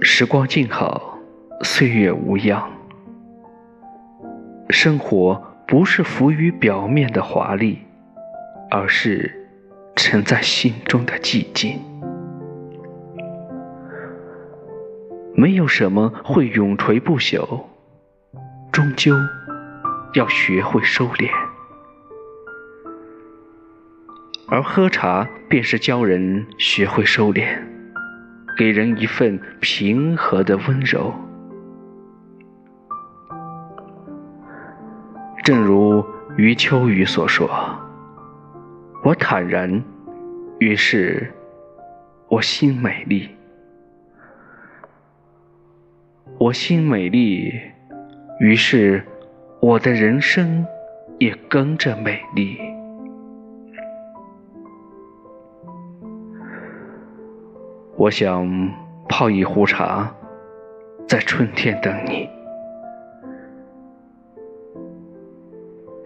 时光静好，岁月无恙。生活不是浮于表面的华丽，而是沉在心中的寂静。没有什么会永垂不朽，终究要学会收敛。而喝茶便是教人学会收敛，给人一份平和的温柔。正如余秋雨所说：“我坦然，于是我心美丽；我心美丽，于是我的人生也跟着美丽。”我想泡一壶茶，在春天等你。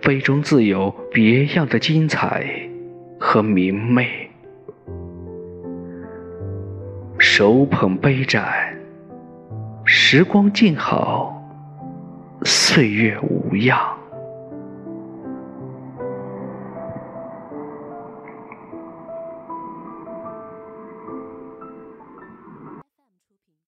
杯中自有别样的精彩和明媚。手捧杯盏，时光静好，岁月无恙。